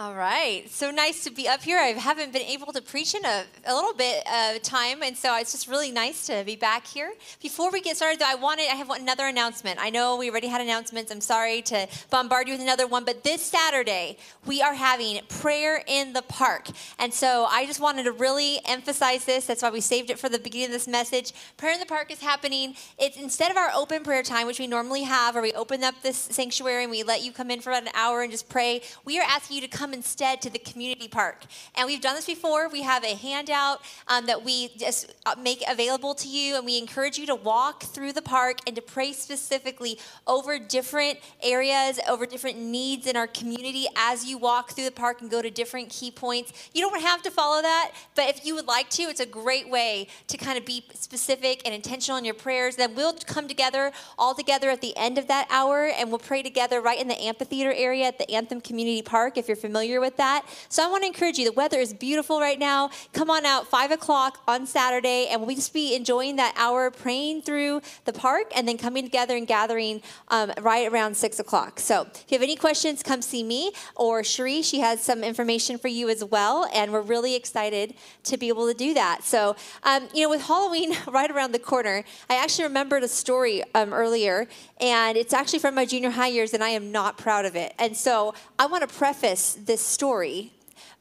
All right. So nice to be up here. I haven't been able to preach in a, a little bit of time, and so it's just really nice to be back here. Before we get started, though, I wanted, I have another announcement. I know we already had announcements. I'm sorry to bombard you with another one, but this Saturday, we are having prayer in the park. And so I just wanted to really emphasize this. That's why we saved it for the beginning of this message. Prayer in the park is happening. It's instead of our open prayer time, which we normally have, where we open up this sanctuary and we let you come in for about an hour and just pray, we are asking you to come instead to the community park. And we've done this before. We have a handout um, that we just uh, make available to you, and we encourage you to walk through the park and to pray specifically over different areas, over different needs in our community as you walk through the park and go to different key points. You don't have to follow that, but if you would like to, it's a great way to kind of be specific and intentional in your prayers. Then we'll come together all together at the end of that hour and we'll pray together right in the amphitheater area at the Anthem Community Park if you're familiar with that. So I want to encourage you. The weather is beautiful right now. Come on out, 5 o'clock on Saturday, and we'll just be enjoying that hour praying through the park and then coming together and gathering um, right around 6 o'clock. So if you have any questions, come see me or Cherie. She has some information for you as well, and we're really excited to be able to do that. So, um, you know, with Halloween right around the corner, I actually remembered a story um, earlier, and it's actually from my junior high years, and I am not proud of it. And so I want to preface this story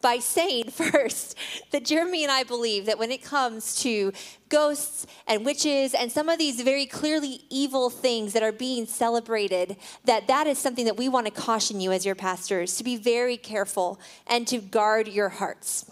by saying first that Jeremy and I believe that when it comes to ghosts and witches and some of these very clearly evil things that are being celebrated that that is something that we want to caution you as your pastors to be very careful and to guard your hearts.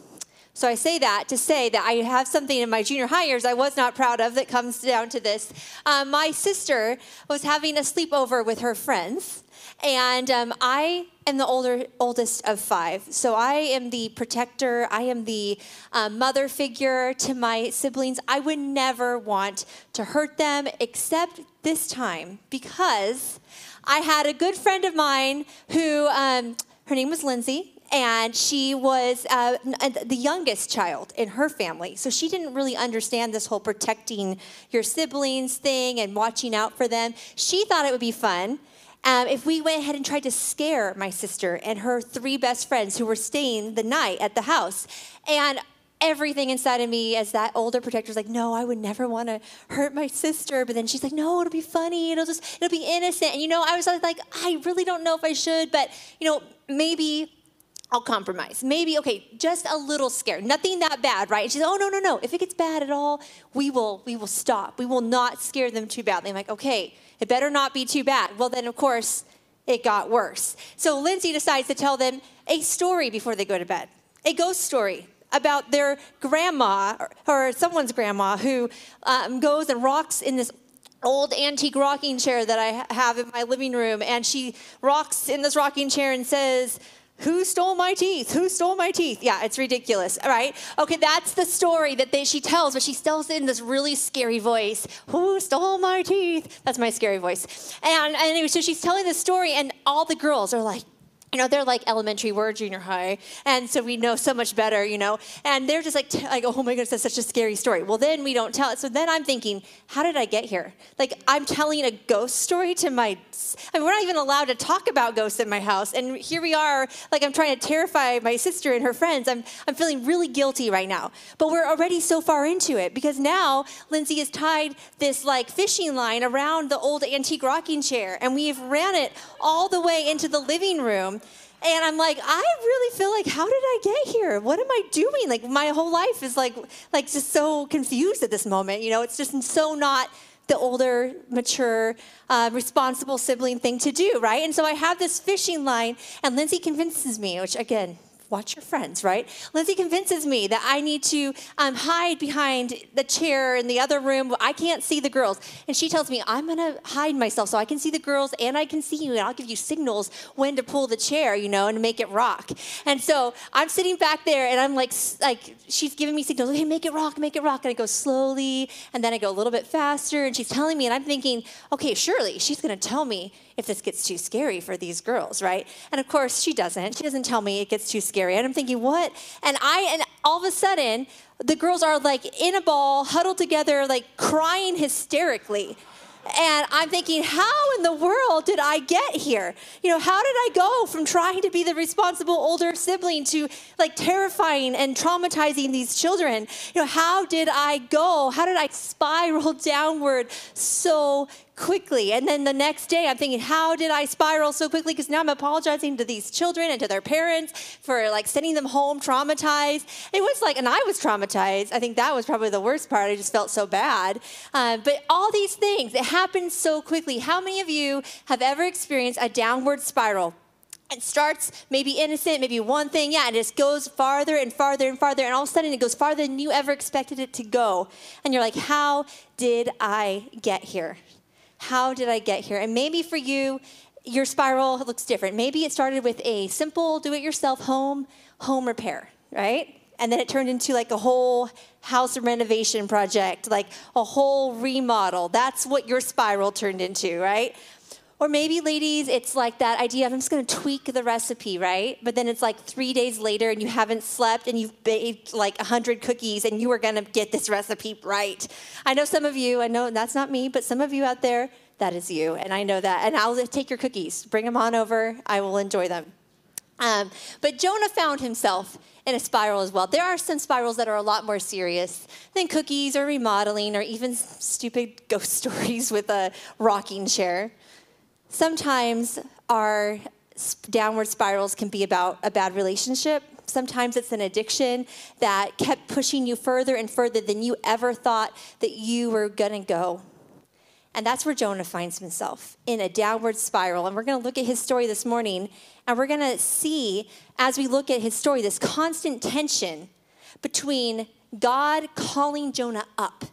So I say that to say that I have something in my junior high years I was not proud of that comes down to this. Um, my sister was having a sleepover with her friends, and um, I am the older oldest of five, so I am the protector. I am the um, mother figure to my siblings. I would never want to hurt them, except this time because I had a good friend of mine who um, her name was Lindsay and she was uh, the youngest child in her family. So she didn't really understand this whole protecting your siblings thing and watching out for them. She thought it would be fun. Um, if we went ahead and tried to scare my sister and her three best friends who were staying the night at the house. And everything inside of me as that older protector was like, no, I would never want to hurt my sister. But then she's like, no, it'll be funny. It'll just, it'll be innocent. And you know, I was like, I really don't know if I should, but you know, maybe I'll compromise. Maybe, okay, just a little scared. Nothing that bad, right? And she's, oh no, no, no. If it gets bad at all, we will, we will stop. We will not scare them too badly. I'm like, okay, it better not be too bad. Well, then of course, it got worse. So Lindsay decides to tell them a story before they go to bed. A ghost story about their grandma or, someone's grandma who um, goes and rocks in this old antique rocking chair that I have in my living room. And she rocks in this rocking chair and says, who stole my teeth? Who stole my teeth? Yeah, it's ridiculous, right? Okay, that's the story that they, she tells, but she tells it in this really scary voice. Who stole my teeth? That's my scary voice. And, and anyway, so she's telling this story, and all the girls are like, you know, they're like elementary, we're junior high, and so we know so much better, you know. And they're just like, t- like, oh my goodness, that's such a scary story. Well, then we don't tell it. So then I'm thinking, how did I get here? Like, I'm telling a ghost story to my. I mean, we're not even allowed to talk about ghosts in my house, and here we are. Like, I'm trying to terrify my sister and her friends. I'm, I'm feeling really guilty right now. But we're already so far into it because now Lindsay has tied this like fishing line around the old antique rocking chair, and we've ran it all the way into the living room. And I'm like, I really feel like, how did I get here? What am I doing? Like my whole life is like, like just so confused at this moment. You know, it's just so not the older, mature, uh, responsible sibling thing to do, right? And so I have this fishing line, and Lindsay convinces me, which again, watch your friends, right? Lindsay convinces me that I need to um, hide behind the chair in the other room. I can't see the girls. And she tells me, I'm going to hide myself so I can see the girls and I can see you, and I'll give you signals when to pull the chair, you know, and make it rock. And so I'm sitting back there and I'm like, like she's giving me signals, hey, make it rock, make it rock. And I go slowly, and then I go a little bit faster, and she's telling me, and I'm thinking, okay, surely she's going to tell me if this gets too scary for these girls, right? And of course, she doesn't. She doesn't tell me it gets too scary. And I'm thinking, what? And I, and all of a sudden, the girls are like in a ball, huddled together, like crying hysterically. And I'm thinking, how in the world did I get here? You know, how did I go from trying to be the responsible older sibling to like terrifying and traumatizing these children? You know, how did I go? How did I spiral downward so quickly. And then the next day, I'm thinking, how did I spiral so quickly? Because now I'm apologizing to these children and to their parents for like sending them home traumatized. It was like, and I was traumatized. I think that was probably the worst part. I just felt so bad. Uh, but all these things, it happened so quickly. How many of you have ever experienced a downward spiral? it starts maybe innocent, maybe one thing, yeah, and it just goes farther and farther and farther, and all of a sudden it goes farther than you ever expected it to go. And you're like, how did I get here? How did I get here? And maybe for you, your spiral looks different. Maybe it started with a simple do it yourself home, home repair, right? And then it turned into like a whole house renovation project, like a whole remodel. That's what your spiral turned into, right? Or maybe, ladies, it's like that idea of I'm just gonna tweak the recipe, right? But then it's like three days later and you haven't slept and you've baked like 100 cookies and you are gonna get this recipe right. I know some of you, I know that's not me, but some of you out there, that is you. And I know that. And I'll take your cookies, bring them on over, I will enjoy them. Um, but Jonah found himself in a spiral as well. There are some spirals that are a lot more serious than cookies or remodeling or even stupid ghost stories with a rocking chair. Sometimes our downward spirals can be about a bad relationship. Sometimes it's an addiction that kept pushing you further and further than you ever thought that you were going to go. And that's where Jonah finds himself in a downward spiral. And we're going to look at his story this morning. And we're going to see, as we look at his story, this constant tension between God calling Jonah up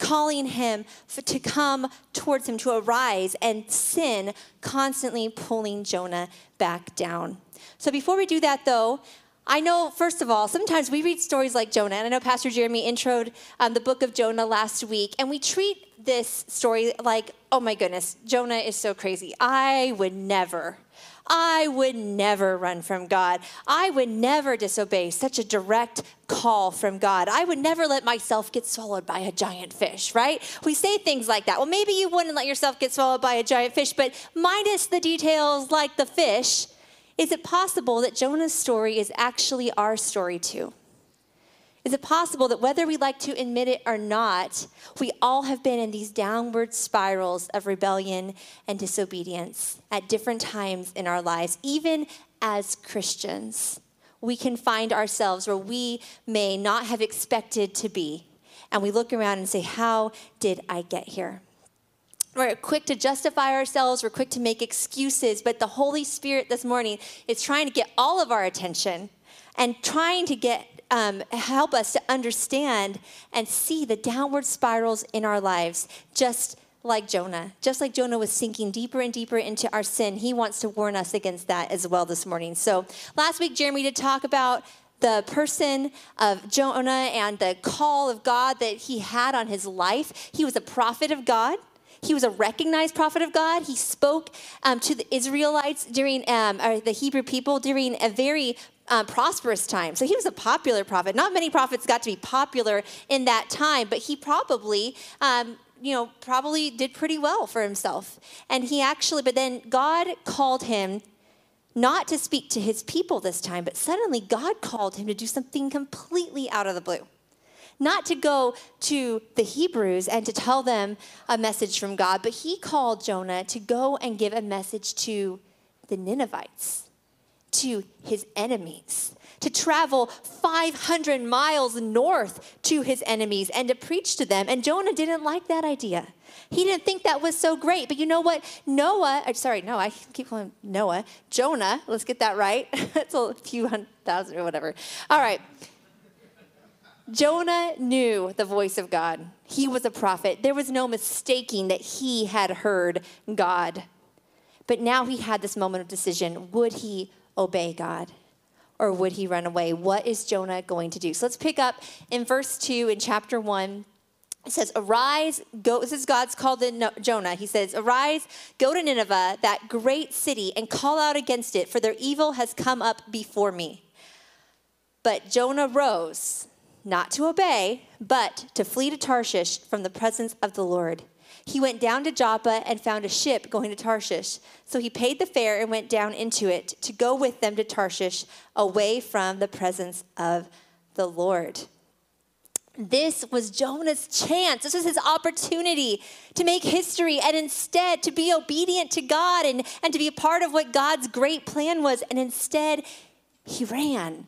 calling him to come towards him, to arise, and sin constantly pulling Jonah back down. So before we do that, though, I know, first of all, sometimes we read stories like Jonah, and I know Pastor Jeremy introed um, the book of Jonah last week, and we treat this story like, oh my goodness, Jonah is so crazy. I would never I would never run from God. I would never disobey such a direct call from God. I would never let myself get swallowed by a giant fish, right? We say things like that. Well, maybe you wouldn't let yourself get swallowed by a giant fish, but minus the details like the fish, is it possible that Jonah's story is actually our story too? Is it possible that whether we like to admit it or not, we all have been in these downward spirals of rebellion and disobedience at different times in our lives, even as Christians? We can find ourselves where we may not have expected to be. And we look around and say, How did I get here? We're quick to justify ourselves, we're quick to make excuses, but the Holy Spirit this morning is trying to get all of our attention and trying to get um, help us to understand and see the downward spirals in our lives, just like Jonah. Just like Jonah was sinking deeper and deeper into our sin, he wants to warn us against that as well this morning. So last week, Jeremy did talk about the person of Jonah and the call of God that he had on his life. He was a prophet of God. He was a recognized prophet of God. He spoke um, to the Israelites during, um, or the Hebrew people during a very um, prosperous time. So he was a popular prophet. Not many prophets got to be popular in that time, but he probably. Um, you know, probably did pretty well for himself. And he actually, but then God called him not to speak to his people this time, but suddenly God called him to do something completely out of the blue. Not to go to the Hebrews and to tell them a message from God, but he called Jonah to go and give a message to the Ninevites to his enemies, to travel 500 miles north to his enemies and to preach to them. And Jonah didn't like that idea. He didn't think that was so great. But you know what? Noah, uh, sorry, no, I keep calling Noah, Jonah, let's get that right. It's a few hundred thousand or whatever. All right. Jonah knew the voice of God. He was a prophet. There was no mistaking that he had heard God. But now he had this moment of decision. Would he obey God? Or would he run away? What is Jonah going to do? So let's pick up in verse 2 in chapter 1. It says, Arise, go. This is God's call to Jonah. He says, Arise, go to Nineveh, that great city, and call out against it, for their evil has come up before me. But Jonah rose, not to obey, but to flee to Tarshish from the presence of the Lord. He went down to Joppa and found a ship going to Tarshish. So he paid the fare and went down into it to go with them to Tarshish, away from the presence of the Lord. This was Jonah's chance. This was his opportunity to make history and instead to be obedient to God and, and to be a part of what God's great plan was. And instead, he ran.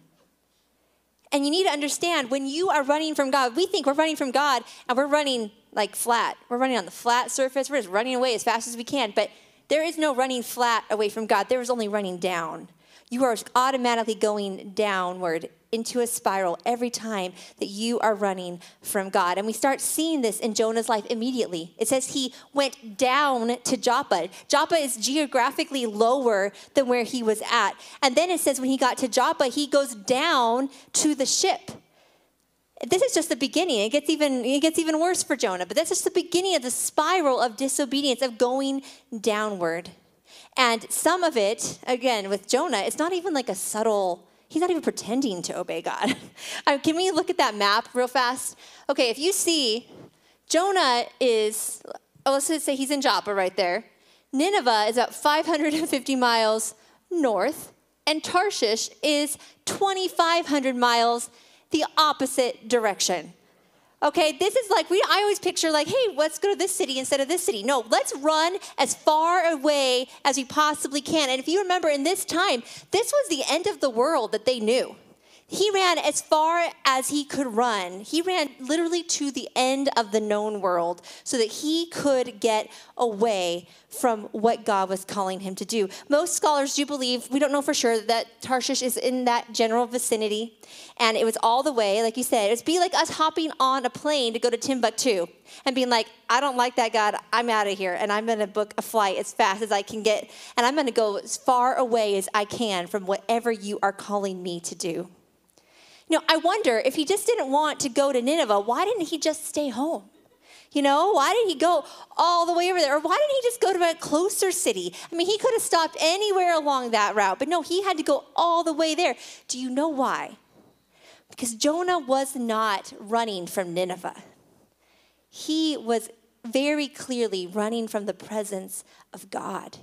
And you need to understand when you are running from God, we think we're running from God and we're running like flat. We're running on the flat surface. We're just running away as fast as we can. But there is no running flat away from God, there is only running down. You are automatically going downward into a spiral every time that you are running from God. And we start seeing this in Jonah's life immediately. It says he went down to Joppa. Joppa is geographically lower than where he was at. And then it says when he got to Joppa, he goes down to the ship. This is just the beginning. It gets even it gets even worse for Jonah, but that's just the beginning of the spiral of disobedience of going downward. And some of it, again, with Jonah, it's not even like a subtle He's not even pretending to obey God. Uh, can we look at that map real fast? Okay, if you see, Jonah is, oh, let's say he's in Joppa right there. Nineveh is about 550 miles north, and Tarshish is 2,500 miles the opposite direction. Okay, this is like we I always picture like, hey, let's go to this city instead of this city. No, let's run as far away as we possibly can. And if you remember in this time, this was the end of the world that they knew. He ran as far as he could run. He ran literally to the end of the known world so that he could get away from what God was calling him to do. Most scholars do believe, we don't know for sure, that Tarshish is in that general vicinity. And it was all the way, like you said, it would be like us hopping on a plane to go to Timbuktu and being like, I don't like that, God. I'm out of here. And I'm going to book a flight as fast as I can get. And I'm going to go as far away as I can from whatever you are calling me to do. You know, I wonder if he just didn't want to go to Nineveh, why didn't he just stay home? You know, why did he go all the way over there? Or why didn't he just go to a closer city? I mean, he could have stopped anywhere along that route, but no, he had to go all the way there. Do you know why? Because Jonah was not running from Nineveh, he was very clearly running from the presence of God.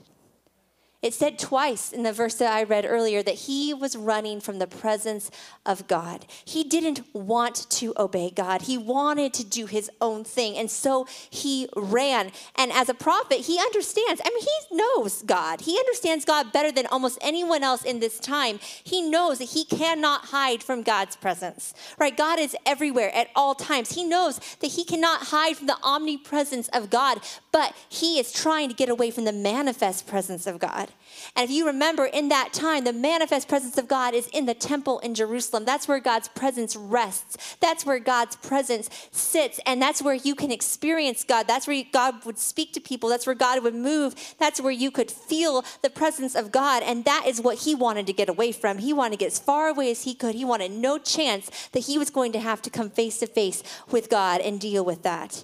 It said twice in the verse that I read earlier that he was running from the presence of God. He didn't want to obey God. He wanted to do his own thing. And so he ran. And as a prophet, he understands. I mean, he knows God. He understands God better than almost anyone else in this time. He knows that he cannot hide from God's presence, right? God is everywhere at all times. He knows that he cannot hide from the omnipresence of God, but he is trying to get away from the manifest presence of God. And if you remember, in that time, the manifest presence of God is in the temple in Jerusalem. That's where God's presence rests. That's where God's presence sits. And that's where you can experience God. That's where God would speak to people. That's where God would move. That's where you could feel the presence of God. And that is what he wanted to get away from. He wanted to get as far away as he could. He wanted no chance that he was going to have to come face to face with God and deal with that.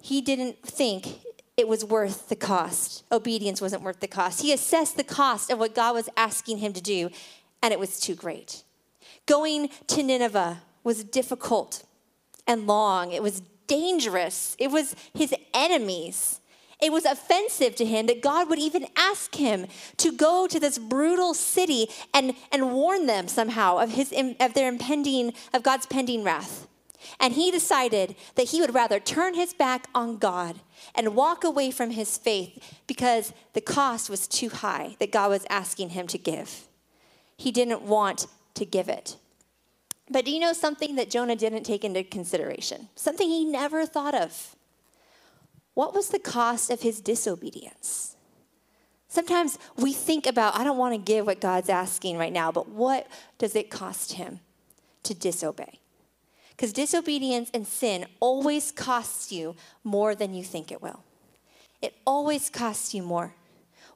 He didn't think it was worth the cost. Obedience wasn't worth the cost. He assessed the cost of what God was asking him to do, and it was too great. Going to Nineveh was difficult and long, it was dangerous, it was his enemies. It was offensive to him that God would even ask him to go to this brutal city and, and warn them somehow of, his, of their impending, of God's pending wrath. And he decided that he would rather turn his back on God and walk away from his faith because the cost was too high that God was asking him to give. He didn't want to give it. But do you know something that Jonah didn't take into consideration? Something he never thought of. What was the cost of his disobedience? Sometimes we think about, I don't want to give what God's asking right now, but what does it cost him to disobey? Because disobedience and sin always costs you more than you think it will. It always costs you more.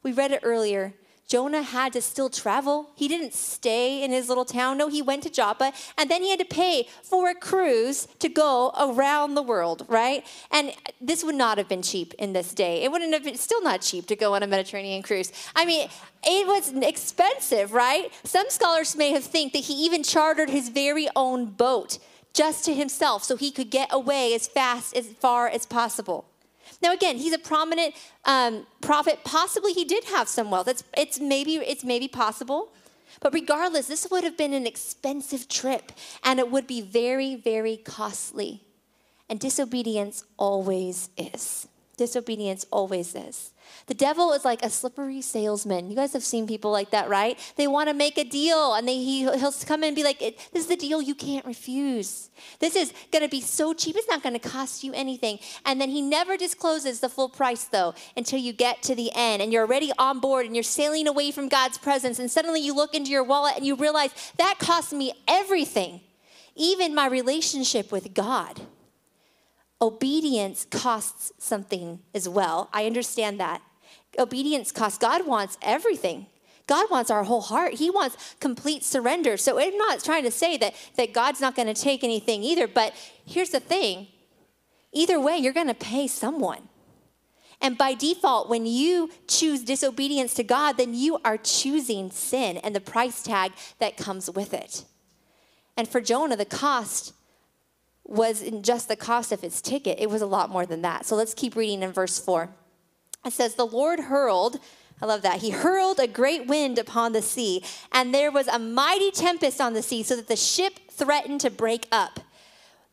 We read it earlier. Jonah had to still travel. He didn't stay in his little town. No, he went to Joppa and then he had to pay for a cruise to go around the world, right? And this would not have been cheap in this day. It wouldn't have been still not cheap to go on a Mediterranean cruise. I mean, it was expensive, right? Some scholars may have think that he even chartered his very own boat just to himself so he could get away as fast as far as possible. Now, again, he's a prominent um, prophet. Possibly he did have some wealth. It's, it's, maybe, it's maybe possible. But regardless, this would have been an expensive trip and it would be very, very costly. And disobedience always is. Disobedience always is. The devil is like a slippery salesman. You guys have seen people like that, right? They want to make a deal and they, he, he'll come in and be like, This is the deal you can't refuse. This is going to be so cheap, it's not going to cost you anything. And then he never discloses the full price, though, until you get to the end and you're already on board and you're sailing away from God's presence. And suddenly you look into your wallet and you realize that cost me everything, even my relationship with God. Obedience costs something as well. I understand that obedience costs. God wants everything. God wants our whole heart. He wants complete surrender. So I'm not trying to say that, that God's not going to take anything either, but here's the thing either way, you're going to pay someone. And by default, when you choose disobedience to God, then you are choosing sin and the price tag that comes with it. And for Jonah, the cost wasn't just the cost of his ticket, it was a lot more than that. So let's keep reading in verse 4. It says, The Lord hurled, I love that. He hurled a great wind upon the sea, and there was a mighty tempest on the sea, so that the ship threatened to break up.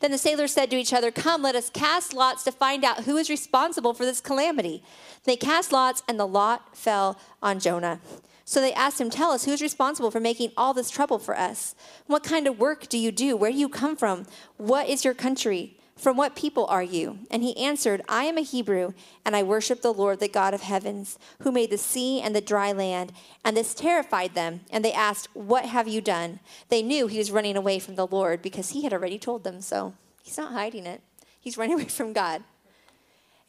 Then the sailors said to each other, Come, let us cast lots to find out who is responsible for this calamity. They cast lots, and the lot fell on Jonah. So they asked him, Tell us, who's responsible for making all this trouble for us? What kind of work do you do? Where do you come from? What is your country? From what people are you? And he answered, I am a Hebrew, and I worship the Lord, the God of heavens, who made the sea and the dry land. And this terrified them, and they asked, What have you done? They knew he was running away from the Lord because he had already told them so. He's not hiding it, he's running away from God.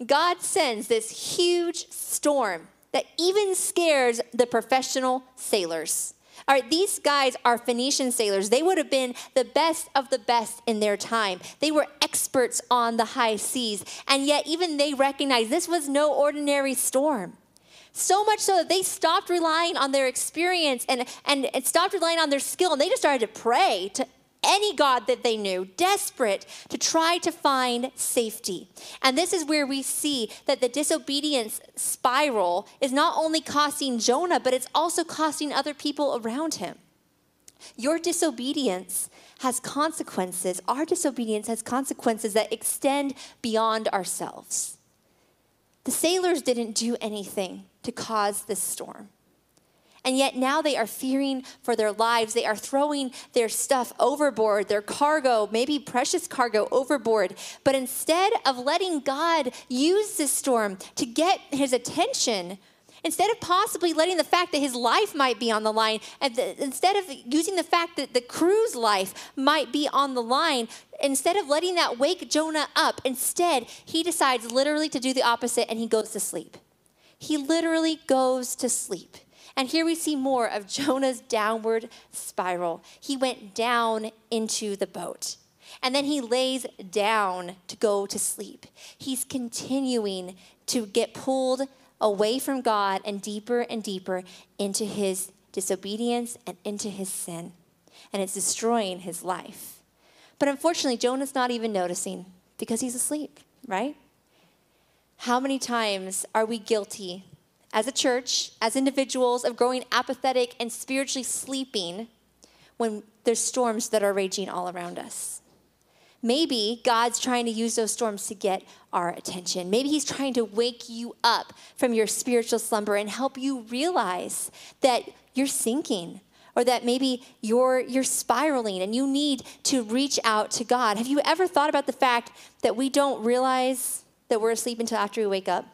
God sends this huge storm that even scares the professional sailors. All right, these guys are Phoenician sailors. They would have been the best of the best in their time. They were experts on the high seas, and yet even they recognized this was no ordinary storm. So much so that they stopped relying on their experience and, and, and stopped relying on their skill, and they just started to pray to any God that they knew, desperate to try to find safety. And this is where we see that the disobedience spiral is not only costing Jonah, but it's also costing other people around him. Your disobedience has consequences. Our disobedience has consequences that extend beyond ourselves. The sailors didn't do anything to cause this storm. And yet now they are fearing for their lives. They are throwing their stuff overboard, their cargo, maybe precious cargo overboard. But instead of letting God use this storm to get his attention, instead of possibly letting the fact that his life might be on the line, instead of using the fact that the crew's life might be on the line, instead of letting that wake Jonah up, instead he decides literally to do the opposite and he goes to sleep. He literally goes to sleep. And here we see more of Jonah's downward spiral. He went down into the boat. And then he lays down to go to sleep. He's continuing to get pulled away from God and deeper and deeper into his disobedience and into his sin. And it's destroying his life. But unfortunately, Jonah's not even noticing because he's asleep, right? How many times are we guilty as a church, as individuals, of growing apathetic and spiritually sleeping when there's storms that are raging all around us. Maybe God's trying to use those storms to get our attention. Maybe He's trying to wake you up from your spiritual slumber and help you realize that you're sinking or that maybe you're you're spiraling and you need to reach out to God. Have you ever thought about the fact that we don't realize that we're asleep until after we wake up?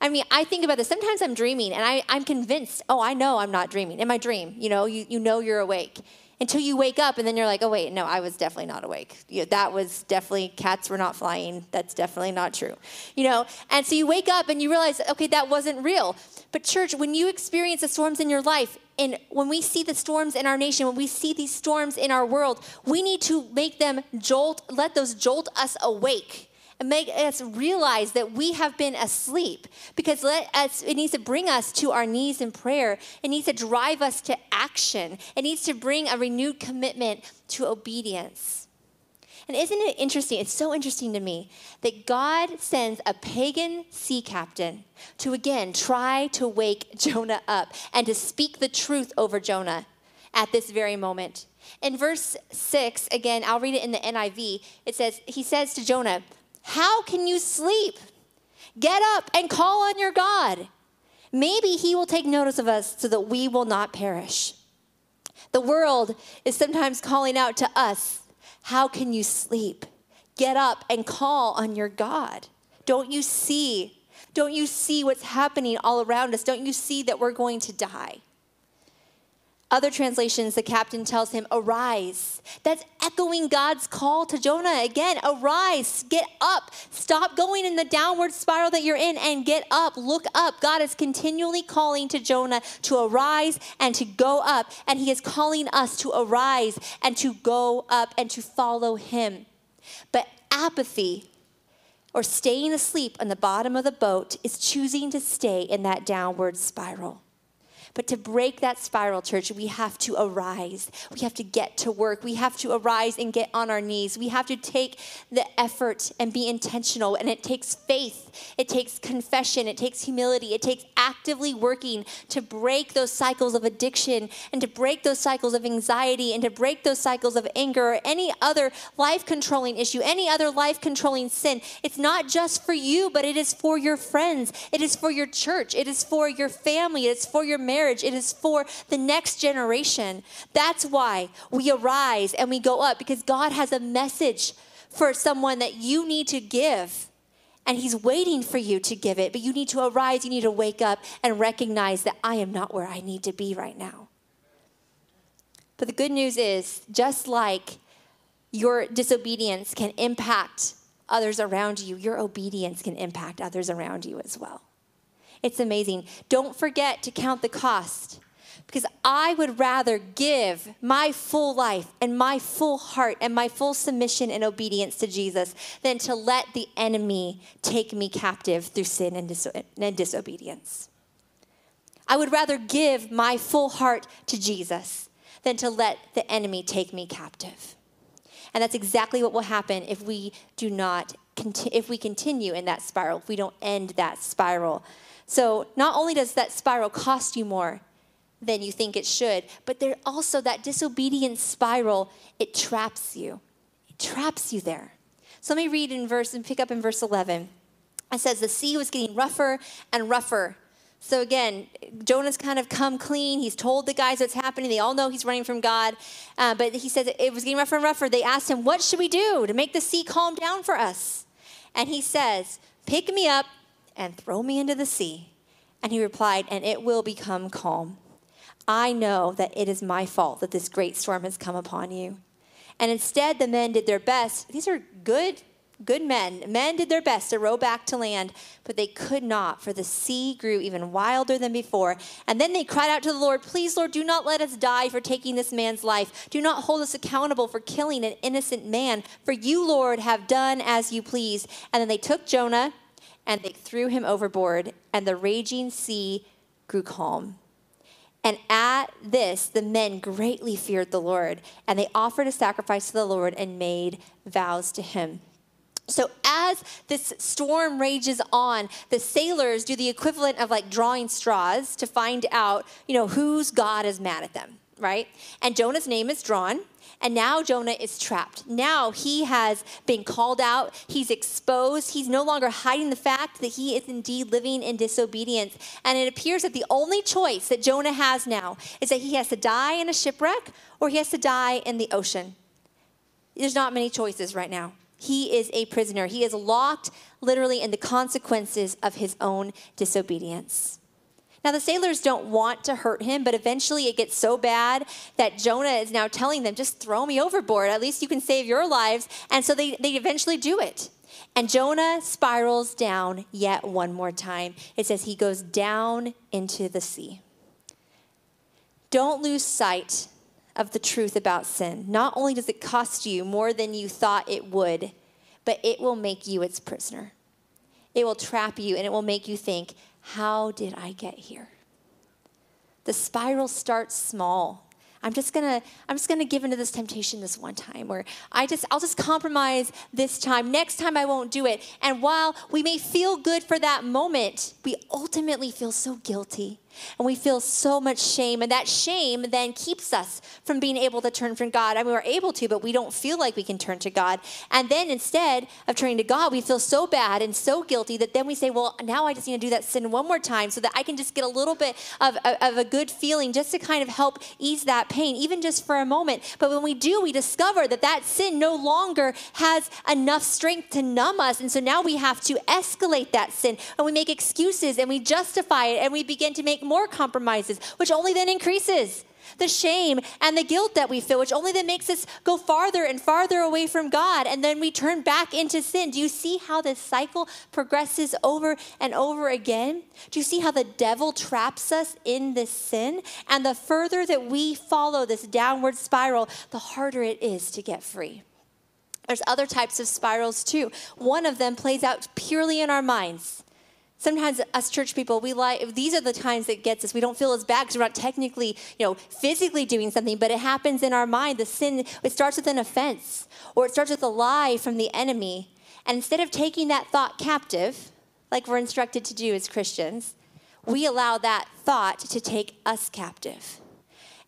I mean, I think about this. Sometimes I'm dreaming and I, I'm convinced, oh, I know I'm not dreaming in my dream. You know, you, you know you're awake. until you wake up and then you're like, oh, wait, no, I was definitely not awake. You know, that was definitely, cats were not flying. That's definitely not true. You know, and so you wake up and you realize, okay, that wasn't real. But, church, when you experience the storms in your life, and when we see the storms in our nation, when we see these storms in our world, we need to make them jolt, let those jolt us awake and make us realize that we have been asleep because let us, it needs to bring us to our knees in prayer. It needs to drive us to action. It needs to bring a renewed commitment to obedience. And isn't it interesting? It's so interesting to me that God sends a pagan sea captain to again try to wake Jonah up and to speak the truth over Jonah at this very moment. In verse 6, again, I'll read it in the NIV. It says, He says to Jonah, how can you sleep? Get up and call on your God. Maybe he will take notice of us so that we will not perish. The world is sometimes calling out to us, How can you sleep? Get up and call on your God. Don't you see? Don't you see what's happening all around us? Don't you see that we're going to die? Other translations, the captain tells him, Arise. That's echoing God's call to Jonah again. Arise, get up, stop going in the downward spiral that you're in, and get up, look up. God is continually calling to Jonah to arise and to go up, and He is calling us to arise and to go up and to follow Him. But apathy, or staying asleep on the bottom of the boat, is choosing to stay in that downward spiral. But to break that spiral, church, we have to arise. We have to get to work. We have to arise and get on our knees. We have to take the effort and be intentional. And it takes faith, it takes confession, it takes humility, it takes actively working to break those cycles of addiction and to break those cycles of anxiety and to break those cycles of anger or any other life controlling issue, any other life controlling sin. It's not just for you, but it is for your friends, it is for your church, it is for your family, it's for your marriage marriage, it is for the next generation. That's why we arise and we go up because God has a message for someone that you need to give. And He's waiting for you to give it, but you need to arise, you need to wake up and recognize that I am not where I need to be right now. But the good news is, just like your disobedience can impact others around you, your obedience can impact others around you as well. It's amazing. Don't forget to count the cost because I would rather give my full life and my full heart and my full submission and obedience to Jesus than to let the enemy take me captive through sin and, diso- and disobedience. I would rather give my full heart to Jesus than to let the enemy take me captive. And that's exactly what will happen if we do not, conti- if we continue in that spiral, if we don't end that spiral so not only does that spiral cost you more than you think it should, but there also that disobedience spiral, it traps you. It traps you there. So let me read in verse and pick up in verse 11. It says, The sea was getting rougher and rougher. So again, Jonah's kind of come clean. He's told the guys what's happening. They all know he's running from God. Uh, but he says it was getting rougher and rougher. They asked him, What should we do to make the sea calm down for us? And he says, Pick me up and throw me into the sea. And he replied, And it will become calm. I know that it is my fault that this great storm has come upon you. And instead, the men did their best. These are good, good men. Men did their best to row back to land, but they could not, for the sea grew even wilder than before. And then they cried out to the Lord, Please, Lord, do not let us die for taking this man's life. Do not hold us accountable for killing an innocent man, for you, Lord, have done as you please. And then they took Jonah and they threw him overboard, and the raging sea grew calm. And at this, the men greatly feared the Lord, and they offered a sacrifice to the Lord and made vows to him. So, as this storm rages on, the sailors do the equivalent of like drawing straws to find out, you know, whose God is mad at them, right? And Jonah's name is drawn, and now Jonah is trapped. Now he has been called out. He's exposed. He's no longer hiding the fact that he is indeed living in disobedience. And it appears that the only choice that Jonah has now is that he has to die in a shipwreck or he has to die in the ocean. There's not many choices right now. He is a prisoner. He is locked literally in the consequences of his own disobedience. Now, the sailors don't want to hurt him, but eventually it gets so bad that Jonah is now telling them, just throw me overboard. At least you can save your lives. And so they, they eventually do it. And Jonah spirals down yet one more time. It says he goes down into the sea. Don't lose sight of the truth about sin. Not only does it cost you more than you thought it would, but it will make you its prisoner. It will trap you and it will make you think, how did I get here? The spiral starts small. I'm just gonna I'm just gonna give into this temptation this one time where I just I'll just compromise this time. Next time I won't do it. And while we may feel good for that moment, we ultimately feel so guilty and we feel so much shame. And that shame then keeps us from being able to turn from God. I mean, we're able to, but we don't feel like we can turn to God. And then instead of turning to God, we feel so bad and so guilty that then we say, well, now I just need to do that sin one more time so that I can just get a little bit of, of a good feeling just to kind of help ease that pain, even just for a moment. But when we do, we discover that that sin no longer has enough strength to numb us. And so now we have to escalate that sin and we make excuses and we justify it and we begin to make more compromises, which only then increases the shame and the guilt that we feel, which only then makes us go farther and farther away from God. And then we turn back into sin. Do you see how this cycle progresses over and over again? Do you see how the devil traps us in this sin? And the further that we follow this downward spiral, the harder it is to get free. There's other types of spirals too. One of them plays out purely in our minds. Sometimes us church people, we like these are the times that gets us. We don't feel as bad because we're not technically, you know, physically doing something, but it happens in our mind. The sin it starts with an offense, or it starts with a lie from the enemy. And instead of taking that thought captive, like we're instructed to do as Christians, we allow that thought to take us captive.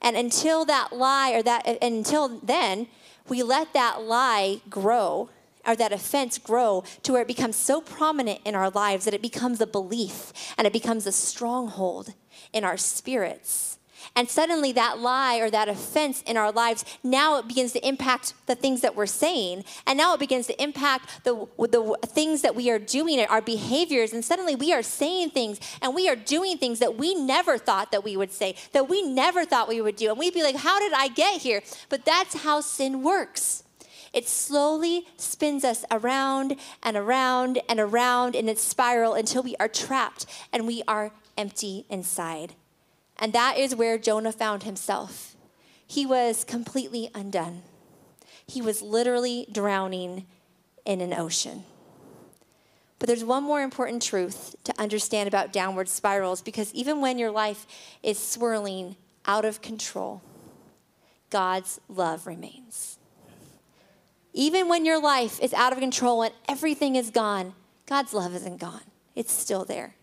And until that lie or that until then, we let that lie grow or that offense grow to where it becomes so prominent in our lives that it becomes a belief and it becomes a stronghold in our spirits. And suddenly, that lie or that offense in our lives, now it begins to impact the things that we're saying. And now it begins to impact the, the things that we are doing, our behaviors. And suddenly, we are saying things and we are doing things that we never thought that we would say, that we never thought we would do. And we'd be like, How did I get here? But that's how sin works. It slowly spins us around and around and around in its spiral until we are trapped and we are empty inside. And that is where Jonah found himself. He was completely undone. He was literally drowning in an ocean. But there's one more important truth to understand about downward spirals because even when your life is swirling out of control, God's love remains. Even when your life is out of control and everything is gone, God's love isn't gone. It's still there.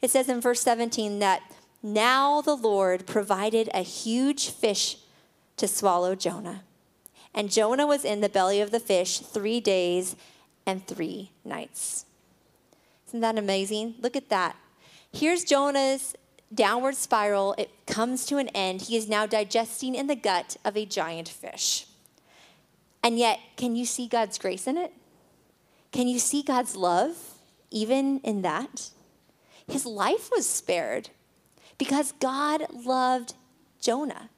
It says in verse 17 that now the Lord provided a huge fish to swallow Jonah. And Jonah was in the belly of the fish three days and three nights. Isn't that amazing? Look at that. Here's Jonah's downward spiral. It comes to an end. He is now digesting in the gut of a giant fish. And yet, can you see God's grace in it? Can you see God's love even in that? His life was spared because God loved Jonah.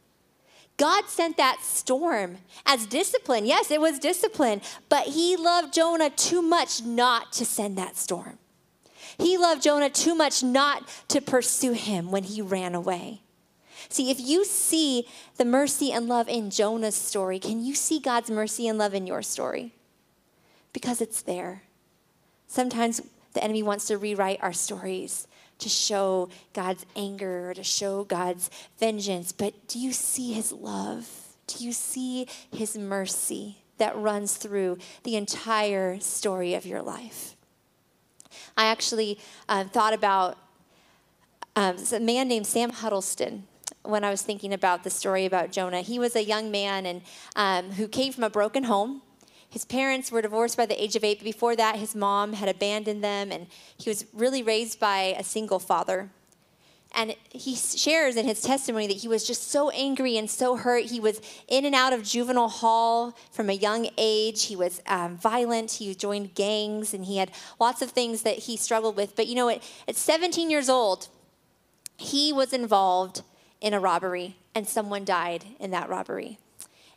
God sent that storm as discipline. Yes, it was discipline, but he loved Jonah too much not to send that storm. He loved Jonah too much not to pursue him when he ran away. See, if you see the mercy and love in Jonah's story, can you see God's mercy and love in your story? Because it's there. Sometimes the enemy wants to rewrite our stories to show God's anger to show God's vengeance, but do you see his love? Do you see his mercy that runs through the entire story of your life? I actually uh, thought about um, a man named Sam Huddleston when I was thinking about the story about Jonah. He was a young man and um, who came from a broken home. His parents were divorced by the age of eight, but before that, his mom had abandoned them, and he was really raised by a single father. And he shares in his testimony that he was just so angry and so hurt. He was in and out of juvenile hall from a young age. He was um, violent. He joined gangs, and he had lots of things that he struggled with. But you know, at, at 17 years old, he was involved in a robbery and someone died in that robbery.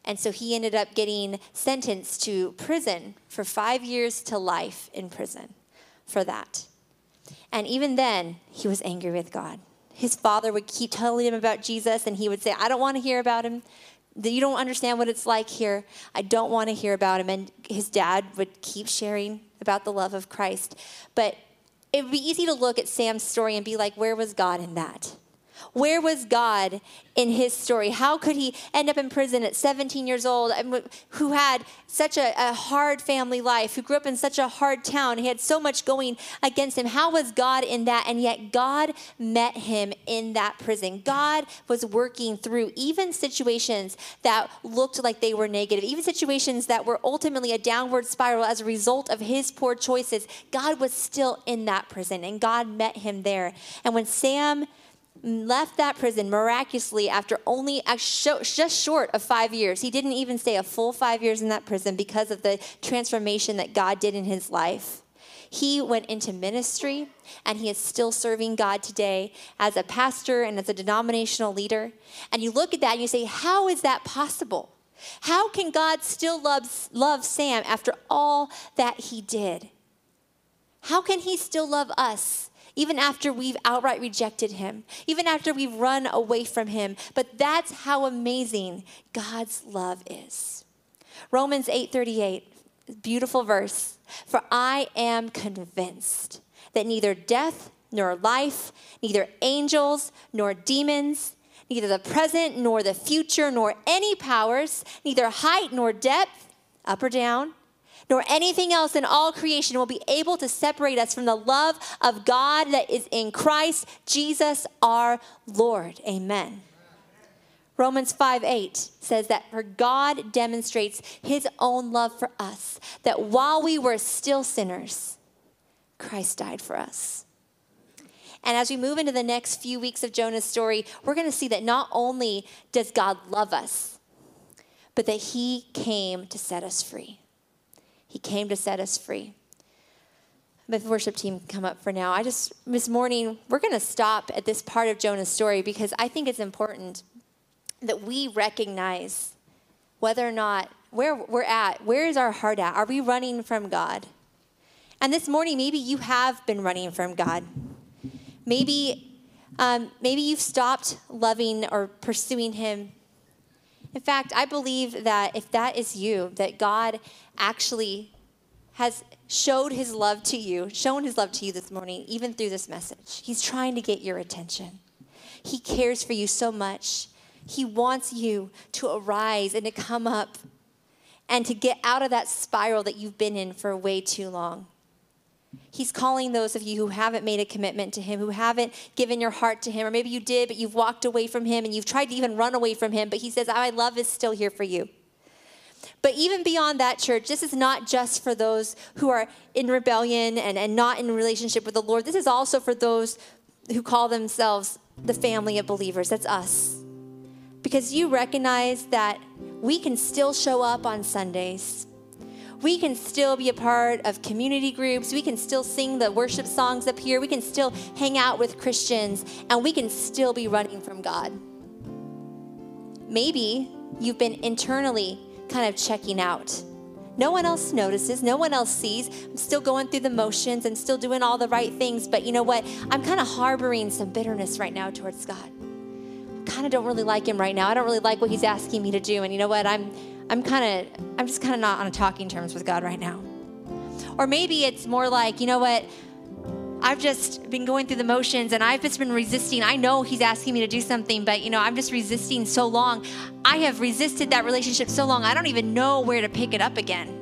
And so he ended up getting sentenced to prison for five years to life in prison for that. And even then, he was angry with God. His father would keep telling him about Jesus, and he would say, I don't want to hear about him. You don't understand what it's like here. I don't want to hear about him. And his dad would keep sharing about the love of Christ. But it would be easy to look at Sam's story and be like, where was God in that? Where was God in his story? How could he end up in prison at 17 years old, who had such a, a, hard family life, who grew up in such a hard town? He had so much going against him. How was God in that? And yet, God met him in that prison. God was working through even situations that looked like they were negative, even situations that were ultimately a downward spiral as a result of his poor choices. God was still in that prison, and God met him there. And when Sam left that prison miraculously after only just short of five years. He didn't even stay a full five years in that prison because of the transformation that God did in his life. He went into ministry and he is still serving God today as a pastor and as a denominational leader. And you look at that and you say, How is that possible? How can God still love, love Sam after all that he did? How can he still love us even after we've outright rejected him, even after we've run away from him. But that's how amazing God's love is. Romans 8:38, beautiful verse. For I am convinced that neither death nor life, neither angels nor demons, neither the present nor the future, nor any powers, neither height nor depth, up or down, nor anything else in all creation will be able to separate us from the love of God that is in Christ Jesus our Lord. Amen. Romans 5 8 says that for God demonstrates his own love for us, that while we were still sinners, Christ died for us. And as we move into the next few weeks of Jonah's story, we're going to see that not only does God love us, but that he came to set us free. He came to set us free. The worship team come up for now. I just, this morning, we're going to stop at this part of Jonah's story because I think it's important that we recognize whether or not where we're at, where is our heart at? Are we running from God? And this morning, maybe you have been running from God. Maybe, um, maybe you've stopped loving or pursuing Him in fact, I believe that if that is you, that God actually has showed his love to you, shown his love to you this morning, even through this message. He's trying to get your attention. He cares for you so much. He wants you to arise and to come up and to get out of that spiral that you've been in for way too long. He's calling those of you who haven't made a commitment to Him, who haven't given your heart to Him, or maybe you did, but you've walked away from Him and you've tried to even run away from Him, but He says, oh, My love is still here for you. But even beyond that, church, this is not just for those who are in rebellion and, and not in relationship with the Lord. This is also for those who call themselves the family of believers. That's us. Because you recognize that we can still show up on Sundays we can still be a part of community groups. We can still sing the worship songs up here. We can still hang out with Christians, and we can still be running from God. Maybe you've been internally kind of checking out. No one else notices, no one else sees. I'm still going through the motions, I'm still doing all the right things, but you know what? I'm kind of harboring some bitterness right now towards God. I kind of don't really like him right now. I don't really like what he's asking me to do, and you know what? I'm I'm kind of, I'm just kind of not on talking terms with God right now. Or maybe it's more like, you know what? I've just been going through the motions and I've just been resisting. I know He's asking me to do something, but you know, I'm just resisting so long. I have resisted that relationship so long, I don't even know where to pick it up again.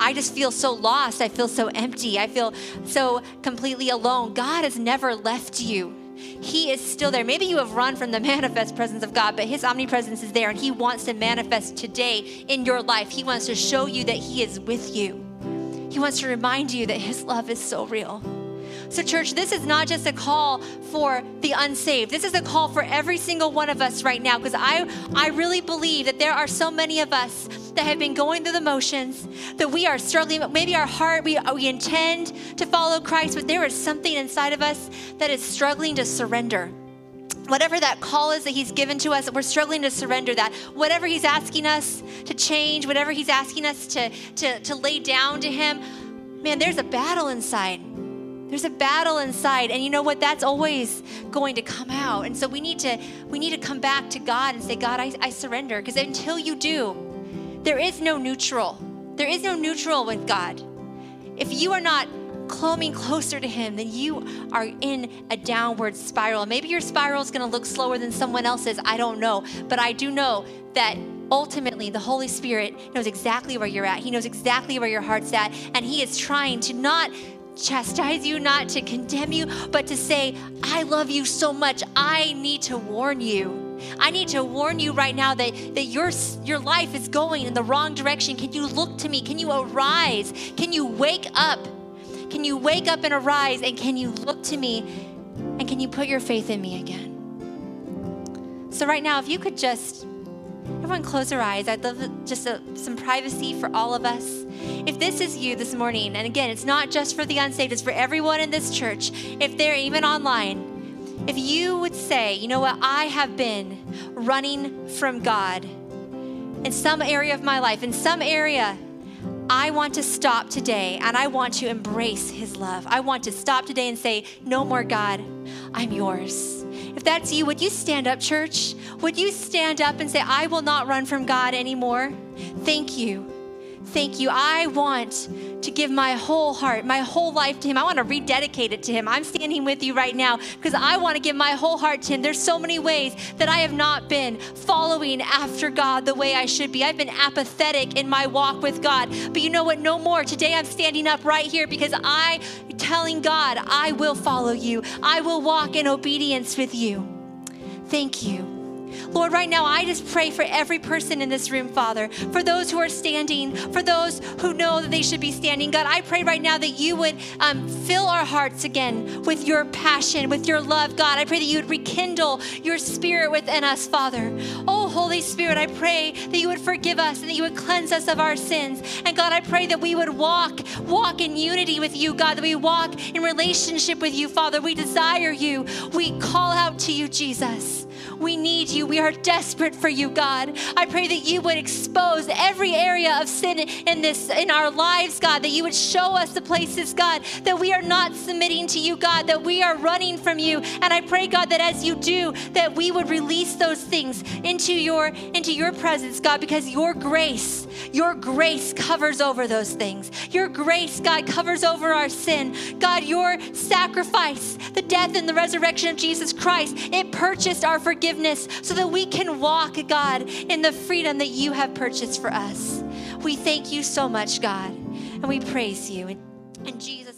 I just feel so lost. I feel so empty. I feel so completely alone. God has never left you. He is still there. Maybe you have run from the manifest presence of God, but His omnipresence is there and He wants to manifest today in your life. He wants to show you that He is with you. He wants to remind you that His love is so real. So, church, this is not just a call for the unsaved. This is a call for every single one of us right now because I, I really believe that there are so many of us that have been going through the motions, that we are struggling. Maybe our heart, we, we intend to follow Christ, but there is something inside of us that is struggling to surrender. whatever that call is that he's given to us we're struggling to surrender that whatever he's asking us to change whatever he's asking us to, to, to lay down to him man there's a battle inside there's a battle inside and you know what that's always going to come out and so we need to we need to come back to god and say god i, I surrender because until you do there is no neutral there is no neutral with god if you are not coming closer to Him, then you are in a downward spiral. Maybe your spiral is going to look slower than someone else's. I don't know. But I do know that ultimately the Holy Spirit knows exactly where you're at. He knows exactly where your heart's at. And He is trying to not chastise you, not to condemn you, but to say, I love you so much. I need to warn you. I need to warn you right now that, that your, your life is going in the wrong direction. Can you look to me? Can you arise? Can you wake up? Can you wake up and arise? And can you look to me? And can you put your faith in me again? So, right now, if you could just, everyone close their eyes. I'd love just a, some privacy for all of us. If this is you this morning, and again, it's not just for the unsaved, it's for everyone in this church, if they're even online, if you would say, you know what, I have been running from God in some area of my life, in some area I want to stop today and I want to embrace his love. I want to stop today and say, No more, God, I'm yours. If that's you, would you stand up, church? Would you stand up and say, I will not run from God anymore? Thank you. Thank you. I want to give my whole heart, my whole life to Him. I want to rededicate it to Him. I'm standing with you right now because I want to give my whole heart to Him. There's so many ways that I have not been following after God the way I should be. I've been apathetic in my walk with God. But you know what? No more. Today I'm standing up right here because I telling God, I will follow you. I will walk in obedience with you. Thank you. Lord, right now, I just pray for every person in this room, Father, for those who are standing, for those who know that they should be standing. God, I pray right now that you would um, fill our hearts again with your passion, with your love. God, I pray that you would rekindle your spirit within us, Father. Oh, Holy Spirit, I pray that you would forgive us and that you would cleanse us of our sins. And God, I pray that we would walk, walk in unity with you, God, that we walk in relationship with you, Father. We desire you. We call out to you, Jesus. We need you. We are desperate for you, God. I pray that you would expose every area of sin in this in our lives, God, that you would show us the places, God, that we are not submitting to you, God, that we are running from you. And I pray, God, that as you do, that we would release those things into your into your presence, God, because your grace, your grace covers over those things. Your grace, God, covers over our sin. God, your sacrifice, the death and the resurrection of Jesus Christ, it purchased our forgiveness so that we can walk, God, in the freedom that you have purchased for us. We thank you so much, God, and we praise you. In, Jesus'.